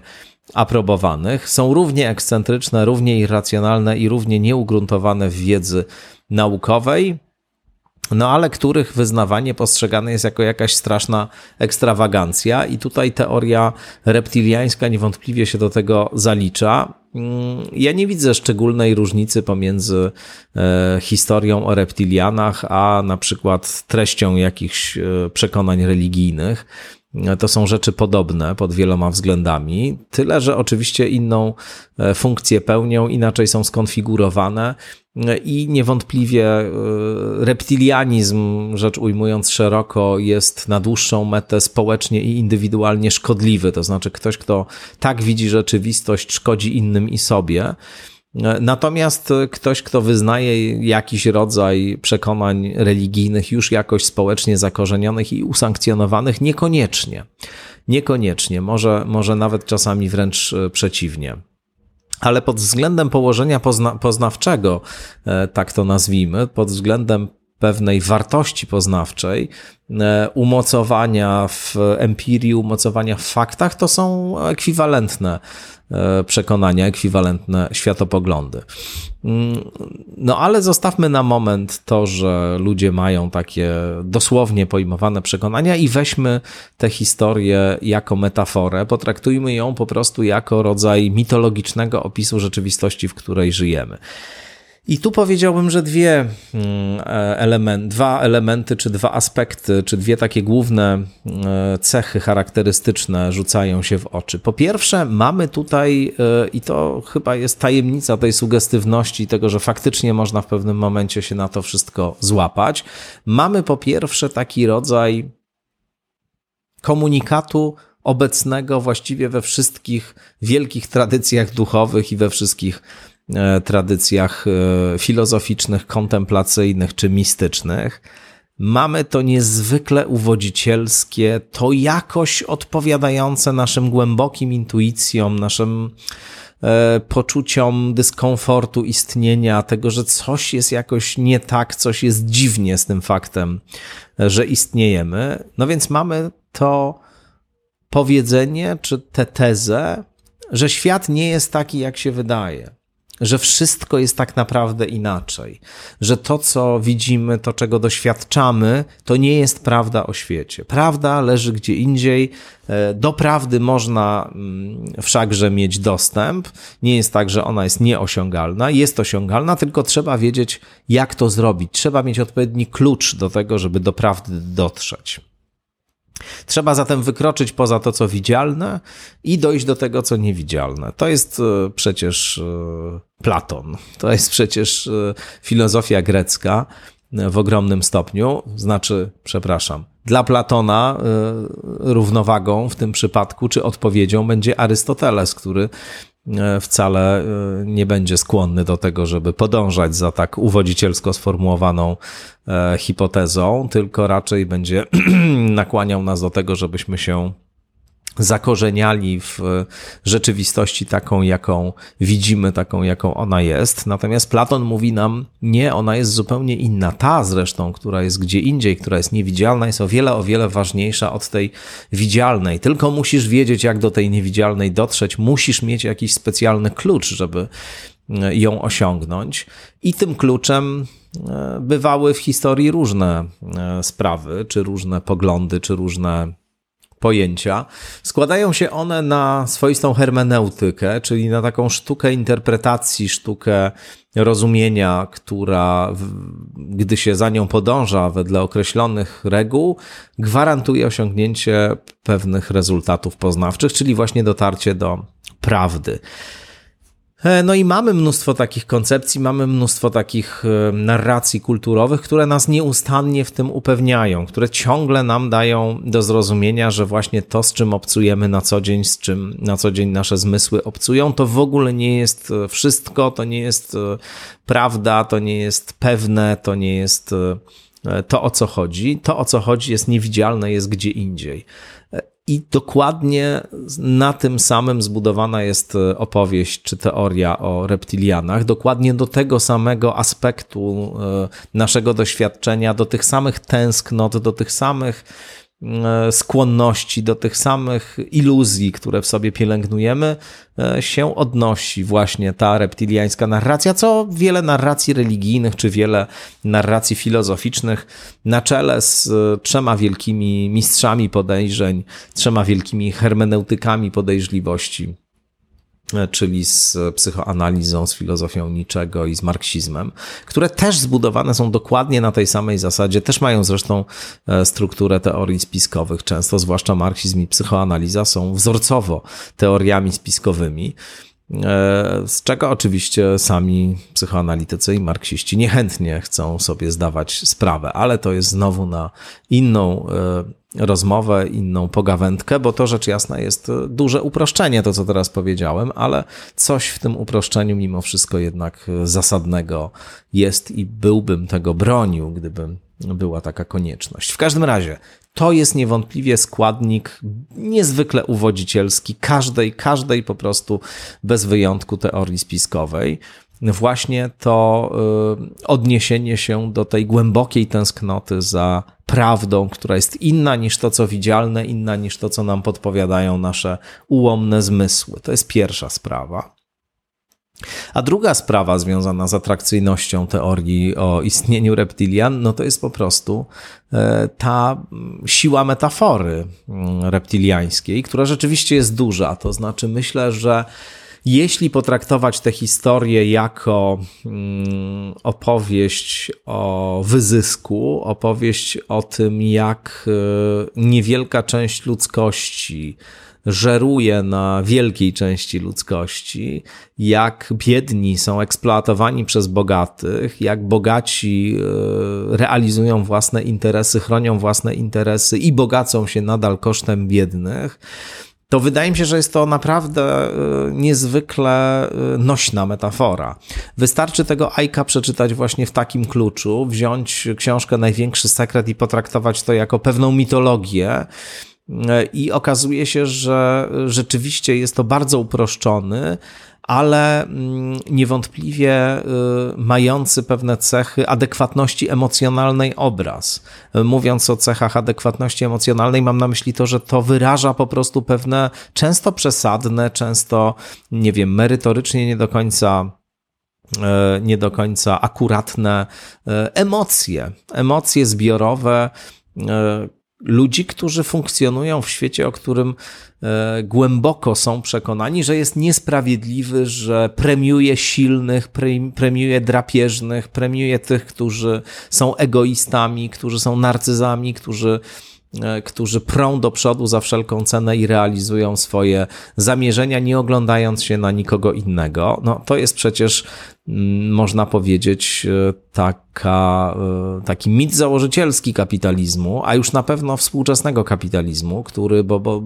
aprobowanych. Są równie ekscentryczne, równie irracjonalne i równie nieugruntowane w wiedzy naukowej no ale których wyznawanie postrzegane jest jako jakaś straszna ekstrawagancja, i tutaj teoria reptiliańska niewątpliwie się do tego zalicza. Mm, ja nie widzę szczególnej różnicy pomiędzy e, historią o reptilianach, a na przykład treścią jakichś e, przekonań religijnych. To są rzeczy podobne pod wieloma względami, tyle że oczywiście inną e, funkcję pełnią, inaczej są skonfigurowane i niewątpliwie e, reptilianizm, rzecz ujmując szeroko, jest na dłuższą metę społecznie i indywidualnie szkodliwy. To znaczy, ktoś, kto tak widzi rzeczywistość, szkodzi innym i sobie. Natomiast ktoś, kto wyznaje jakiś rodzaj przekonań religijnych już jakoś społecznie zakorzenionych i usankcjonowanych, niekoniecznie. Niekoniecznie, może, może nawet czasami wręcz e, przeciwnie. Ale pod względem położenia pozna poznawczego, e, tak to nazwijmy, pod względem pewnej wartości poznawczej, e, umocowania w empirii, umocowania w faktach, to są ekwiwalentne przekonania, ekwiwalentne światopoglądy. Mm, no ale zostawmy na moment to, że ludzie mają takie dosłownie pojmowane przekonania i weźmy tę historię jako metaforę, potraktujmy ją po prostu jako rodzaj mitologicznego opisu rzeczywistości, w której żyjemy. I tu powiedziałbym, że dwie mm, e, element, dwa elementy, czy dwa aspekty, czy dwie takie główne e, cechy charakterystyczne rzucają się w oczy. Po pierwsze, mamy tutaj, e, i to chyba jest tajemnica tej sugestywności, tego, że faktycznie można w pewnym momencie się na to wszystko złapać. Mamy po pierwsze taki rodzaj komunikatu obecnego właściwie we wszystkich wielkich tradycjach duchowych i we wszystkich tradycjach e, filozoficznych, kontemplacyjnych czy mistycznych. Mamy to niezwykle uwodzicielskie, to jakoś odpowiadające naszym głębokim intuicjom, naszym e, poczuciom dyskomfortu istnienia, tego, że coś jest jakoś nie tak, coś jest dziwnie z tym faktem, że istniejemy. No więc mamy to powiedzenie, czy tę tezę, że świat nie jest taki, jak się wydaje że wszystko jest tak naprawdę inaczej, że to, co widzimy, to, czego doświadczamy, to nie jest prawda o świecie. Prawda leży gdzie indziej. E, do prawdy można mm, wszakże mieć dostęp. Nie jest tak, że ona jest nieosiągalna. Jest osiągalna, tylko trzeba wiedzieć, jak to zrobić. Trzeba mieć odpowiedni klucz do tego, żeby do prawdy dotrzeć. Trzeba zatem wykroczyć poza to, co widzialne i dojść do tego, co niewidzialne. To jest e, przecież e, Platon, to jest przecież e, filozofia grecka w ogromnym stopniu. Znaczy, przepraszam, dla Platona równowagą w tym przypadku, czy odpowiedzią będzie Arystoteles, który wcale e, nie będzie skłonny do tego, żeby podążać za tak uwodzicielsko sformułowaną e, hipotezą, tylko raczej będzie (clears throat) nakłaniał nas do tego, żebyśmy się zakorzeniali w rzeczywistości taką, jaką widzimy, taką, jaką ona jest. Natomiast Platon mówi nam, nie, ona jest zupełnie inna. Ta zresztą, która jest gdzie indziej, która jest niewidzialna, jest o wiele, o wiele ważniejsza od tej widzialnej. Tylko musisz wiedzieć, jak do tej niewidzialnej dotrzeć. Musisz mieć jakiś specjalny klucz, żeby e, ją osiągnąć. I tym kluczem e, bywały w historii różne e, sprawy, czy różne poglądy, czy różne pojęcia. Składają się one na swoistą hermeneutykę, czyli na taką sztukę interpretacji, sztukę rozumienia, która, gdy się za nią podąża wedle określonych reguł, gwarantuje osiągnięcie pewnych rezultatów poznawczych, czyli właśnie dotarcie do prawdy. E, no i mamy mnóstwo takich koncepcji, mamy mnóstwo takich e, narracji kulturowych, które nas nieustannie w tym upewniają, które ciągle nam dają do zrozumienia, że właśnie to, z czym obcujemy na co dzień, z czym na co dzień nasze zmysły obcują, to w ogóle nie jest e, wszystko, to nie jest prawda, to nie jest pewne, to nie jest to, o co chodzi. To, o co chodzi, jest niewidzialne, jest gdzie indziej. I dokładnie na tym samym zbudowana jest e, opowieść czy teoria o reptilianach. Dokładnie do tego samego aspektu e, naszego doświadczenia, do tych samych tęsknot, do tych samych skłonności, do tych samych iluzji, które w sobie pielęgnujemy, e, się odnosi właśnie ta reptiliańska narracja, co wiele narracji religijnych czy wiele narracji filozoficznych na czele z e, trzema wielkimi mistrzami podejrzeń, trzema wielkimi hermeneutykami podejrzliwości czyli z psychoanalizą, z filozofią niczego i z marksizmem, które też zbudowane są dokładnie na tej samej zasadzie, też mają zresztą e, strukturę teorii spiskowych. Często, zwłaszcza marksizm i psychoanaliza, są wzorcowo teoriami spiskowymi. E, z czego oczywiście sami psychoanalitycy i marksiści niechętnie chcą sobie zdawać sprawę, ale to jest znowu na inną e, rozmowę, inną pogawędkę, bo to rzecz jasna jest duże uproszczenie, to co teraz powiedziałem, ale coś w tym uproszczeniu mimo wszystko jednak zasadnego jest i byłbym tego bronił, gdyby była taka konieczność. W każdym razie, to jest niewątpliwie składnik niezwykle uwodzicielski każdej, każdej po prostu bez wyjątku teorii spiskowej właśnie to y, odniesienie się do tej głębokiej tęsknoty za prawdą, która jest inna niż to, co widzialne, inna niż to, co nam podpowiadają nasze ułomne zmysły. To jest pierwsza sprawa. A druga sprawa związana z atrakcyjnością teorii o istnieniu reptilian, no to jest po prostu e, ta siła metafory mm, reptiliańskiej, która rzeczywiście jest duża. To znaczy, myślę, że jeśli potraktować tę historię jako mm, opowieść o wyzysku, opowieść o tym, jak e, niewielka część ludzkości żeruje na wielkiej części ludzkości, jak biedni są eksploatowani przez bogatych, jak bogaci e, realizują własne interesy, chronią własne interesy i bogacą się nadal kosztem biednych to wydaje mi się, że jest to naprawdę e, niezwykle e, nośna metafora. Wystarczy tego Aika przeczytać właśnie w takim kluczu, wziąć książkę Największy Sekret i potraktować to jako pewną mitologię. E, I okazuje się, że rzeczywiście jest to bardzo uproszczony, ale mm, niewątpliwie y, mający pewne cechy adekwatności emocjonalnej obraz. Mówiąc o cechach adekwatności emocjonalnej, mam na myśli to, że to wyraża po prostu pewne często przesadne, często, nie wiem, merytorycznie nie do końca e, nie do końca akuratne e, emocje, emocje zbiorowe, ludzi, którzy funkcjonują w świecie, o którym e, głęboko są przekonani, że jest niesprawiedliwy, że premiuje silnych, premiuje drapieżnych, premiuje tych, którzy są egoistami, którzy są narcyzami, którzy którzy prą do przodu za wszelką cenę i realizują swoje zamierzenia, nie oglądając się na nikogo innego. No, to jest przecież Mm, można powiedzieć, e, taka, e, taki mit założycielski kapitalizmu, a już na pewno współczesnego kapitalizmu, który, bo, bo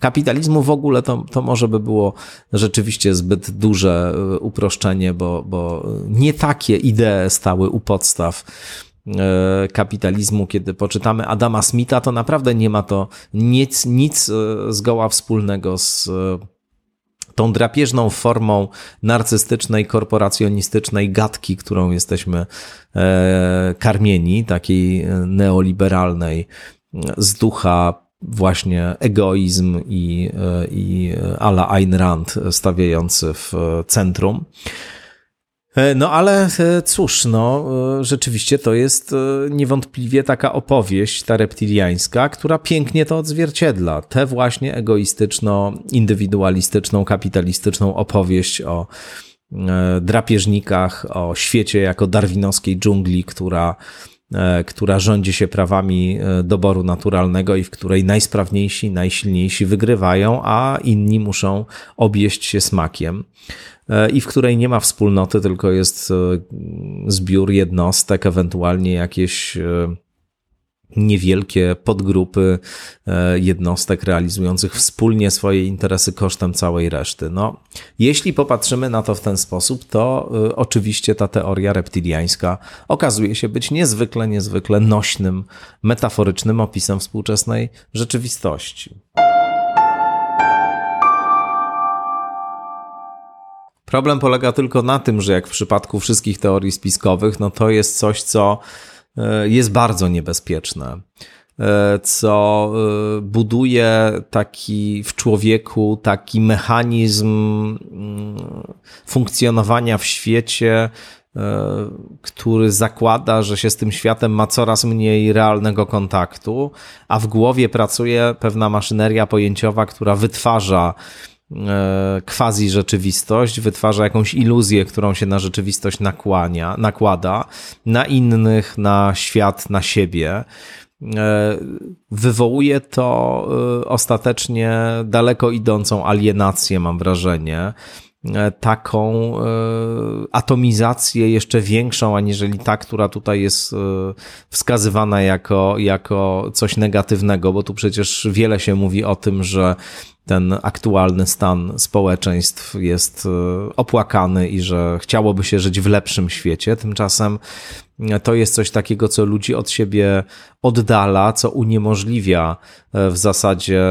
kapitalizmu w ogóle to, to może by było rzeczywiście zbyt duże e, uproszczenie, bo, bo nie takie idee stały u podstaw kapitalizmu, kiedy poczytamy Adama Smitha, to naprawdę nie ma to nic, nic zgoła wspólnego z tą drapieżną formą narcystycznej, korporacjonistycznej gadki, którą jesteśmy e, karmieni, takiej e, neoliberalnej, z ducha właśnie egoizm i, e, i ala Ayn Rand stawiający w centrum. E, no ale e, cóż, no e, rzeczywiście to jest niewątpliwie taka opowieść, ta reptiliańska, która pięknie to odzwierciedla. Tę właśnie egoistyczno-indywidualistyczną, kapitalistyczną opowieść o drapieżnikach, o świecie jako darwinowskiej dżungli, która która rządzi się prawami doboru naturalnego i w której najsprawniejsi, najsilniejsi wygrywają, a inni muszą objeść się smakiem i w której nie ma wspólnoty, tylko jest zbiór jednostek, ewentualnie jakieś niewielkie podgrupy e, jednostek realizujących wspólnie swoje interesy kosztem całej reszty. No, jeśli popatrzymy na to w ten sposób, to e, oczywiście ta teoria reptiliańska okazuje się być niezwykle, niezwykle nośnym, metaforycznym opisem współczesnej rzeczywistości. Problem polega tylko na tym, że jak w przypadku wszystkich teorii spiskowych, no to jest coś, co E, jest bardzo niebezpieczne, e, co e, buduje taki w człowieku taki mechanizm mm, funkcjonowania w świecie, który zakłada, że się z tym światem ma coraz mniej realnego kontaktu, a w głowie pracuje pewna maszyneria pojęciowa, która wytwarza quasi rzeczywistość, wytwarza jakąś iluzję, którą się na rzeczywistość nakłania, nakłada, na innych, na świat, na siebie. E, wywołuje to e, ostatecznie daleko idącą alienację, mam wrażenie taką atomizację jeszcze większą, aniżeli ta, która tutaj jest wskazywana jako, jako coś negatywnego, bo tu przecież wiele się mówi o tym, że ten aktualny stan społeczeństw jest e, opłakany i że chciałoby się żyć w lepszym świecie. Tymczasem e, to jest coś takiego, co ludzi od siebie oddala, co uniemożliwia e, w zasadzie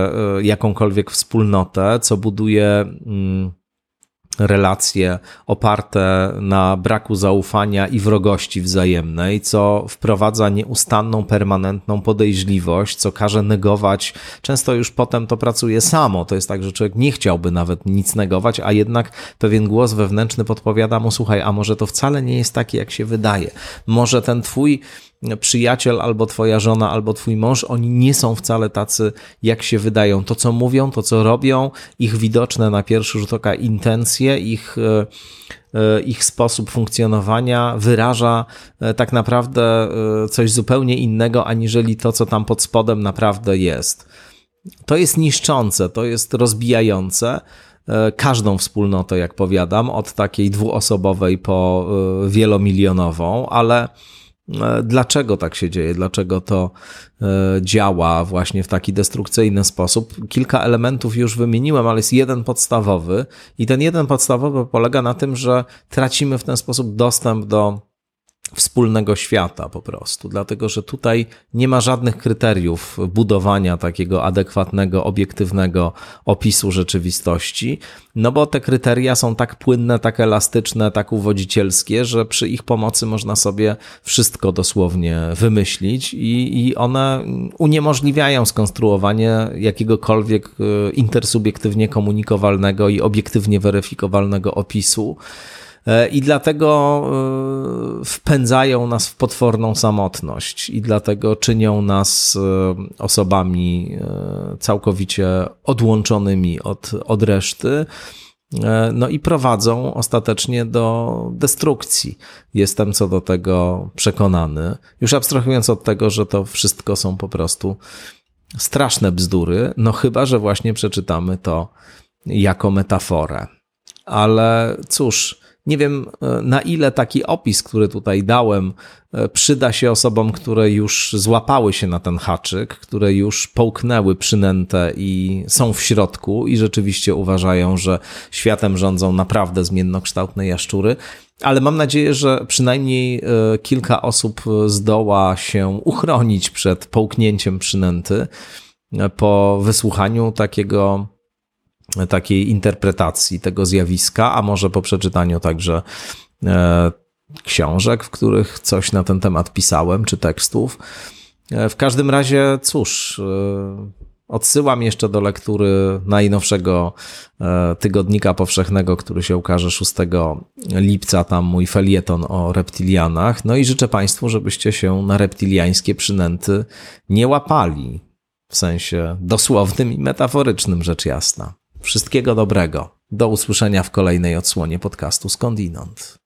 jakąkolwiek wspólnotę, co buduje mm, relacje oparte na braku zaufania i wrogości wzajemnej, co wprowadza nieustanną, permanentną podejrzliwość, co każe negować. Często już potem to pracuje samo. To jest tak, że człowiek nie chciałby nawet nic negować, a jednak pewien głos wewnętrzny podpowiada mu: słuchaj, a może to wcale nie jest takie, jak się wydaje. Może ten twój przyjaciel, albo twoja żona, albo twój mąż, oni nie są wcale tacy, jak się wydają. To, co mówią, to, co robią, ich widoczne na pierwszy rzut oka intencje, ich e, e, ich sposób funkcjonowania wyraża e, tak naprawdę coś zupełnie innego, aniżeli to, co tam pod spodem naprawdę jest. To jest niszczące, to jest rozbijające każdą wspólnotę, jak powiadam, od takiej dwuosobowej po wielomilionową, ale dlaczego tak się dzieje? Dlaczego to e, działa właśnie w taki destrukcyjny sposób? Kilka elementów już wymieniłem, ale jest jeden podstawowy, i ten jeden podstawowy polega na tym, że tracimy w ten sposób dostęp do wspólnego świata po prostu, dlatego że tutaj nie ma żadnych kryteriów budowania takiego adekwatnego, obiektywnego opisu rzeczywistości, no bo te kryteria są tak płynne, tak elastyczne, tak uwodzicielskie, że przy ich pomocy można sobie wszystko dosłownie wymyślić i, i one uniemożliwiają skonstruowanie jakiegokolwiek e, intersubiektywnie komunikowalnego i obiektywnie weryfikowalnego opisu. E, i dlatego e, wpędzają nas w potworną samotność i dlatego czynią nas e, osobami całkowicie odłączonymi od, od reszty. No i prowadzą ostatecznie do destrukcji. Jestem co do tego przekonany. Już abstrahując od tego, że to wszystko są po prostu straszne bzdury, no chyba, że właśnie przeczytamy to jako metaforę. Ale cóż, nie wiem, e, na ile taki opis, który tutaj dałem, e, przyda się osobom, które już złapały się na ten haczyk, które już połknęły przynętę i są w środku i rzeczywiście uważają, że światem rządzą naprawdę zmiennokształtne jaszczury. Ale mam nadzieję, że przynajmniej e, kilka osób zdoła się uchronić przed połknięciem przynęty po wysłuchaniu takiego takiej interpretacji tego zjawiska, a może po przeczytaniu także e, książek, w których coś na ten temat pisałem, czy tekstów. E, w każdym razie, cóż, e, odsyłam jeszcze do lektury najnowszego tygodnika powszechnego, który się ukaże 6 lipca, tam mój felieton o reptilianach. No i życzę Państwu, żebyście się na reptiliańskie przynęty nie łapali. W sensie dosłownym i metaforycznym, rzecz jasna. Wszystkiego dobrego. Do usłyszenia w kolejnej odsłonie podcastu Skądinąd.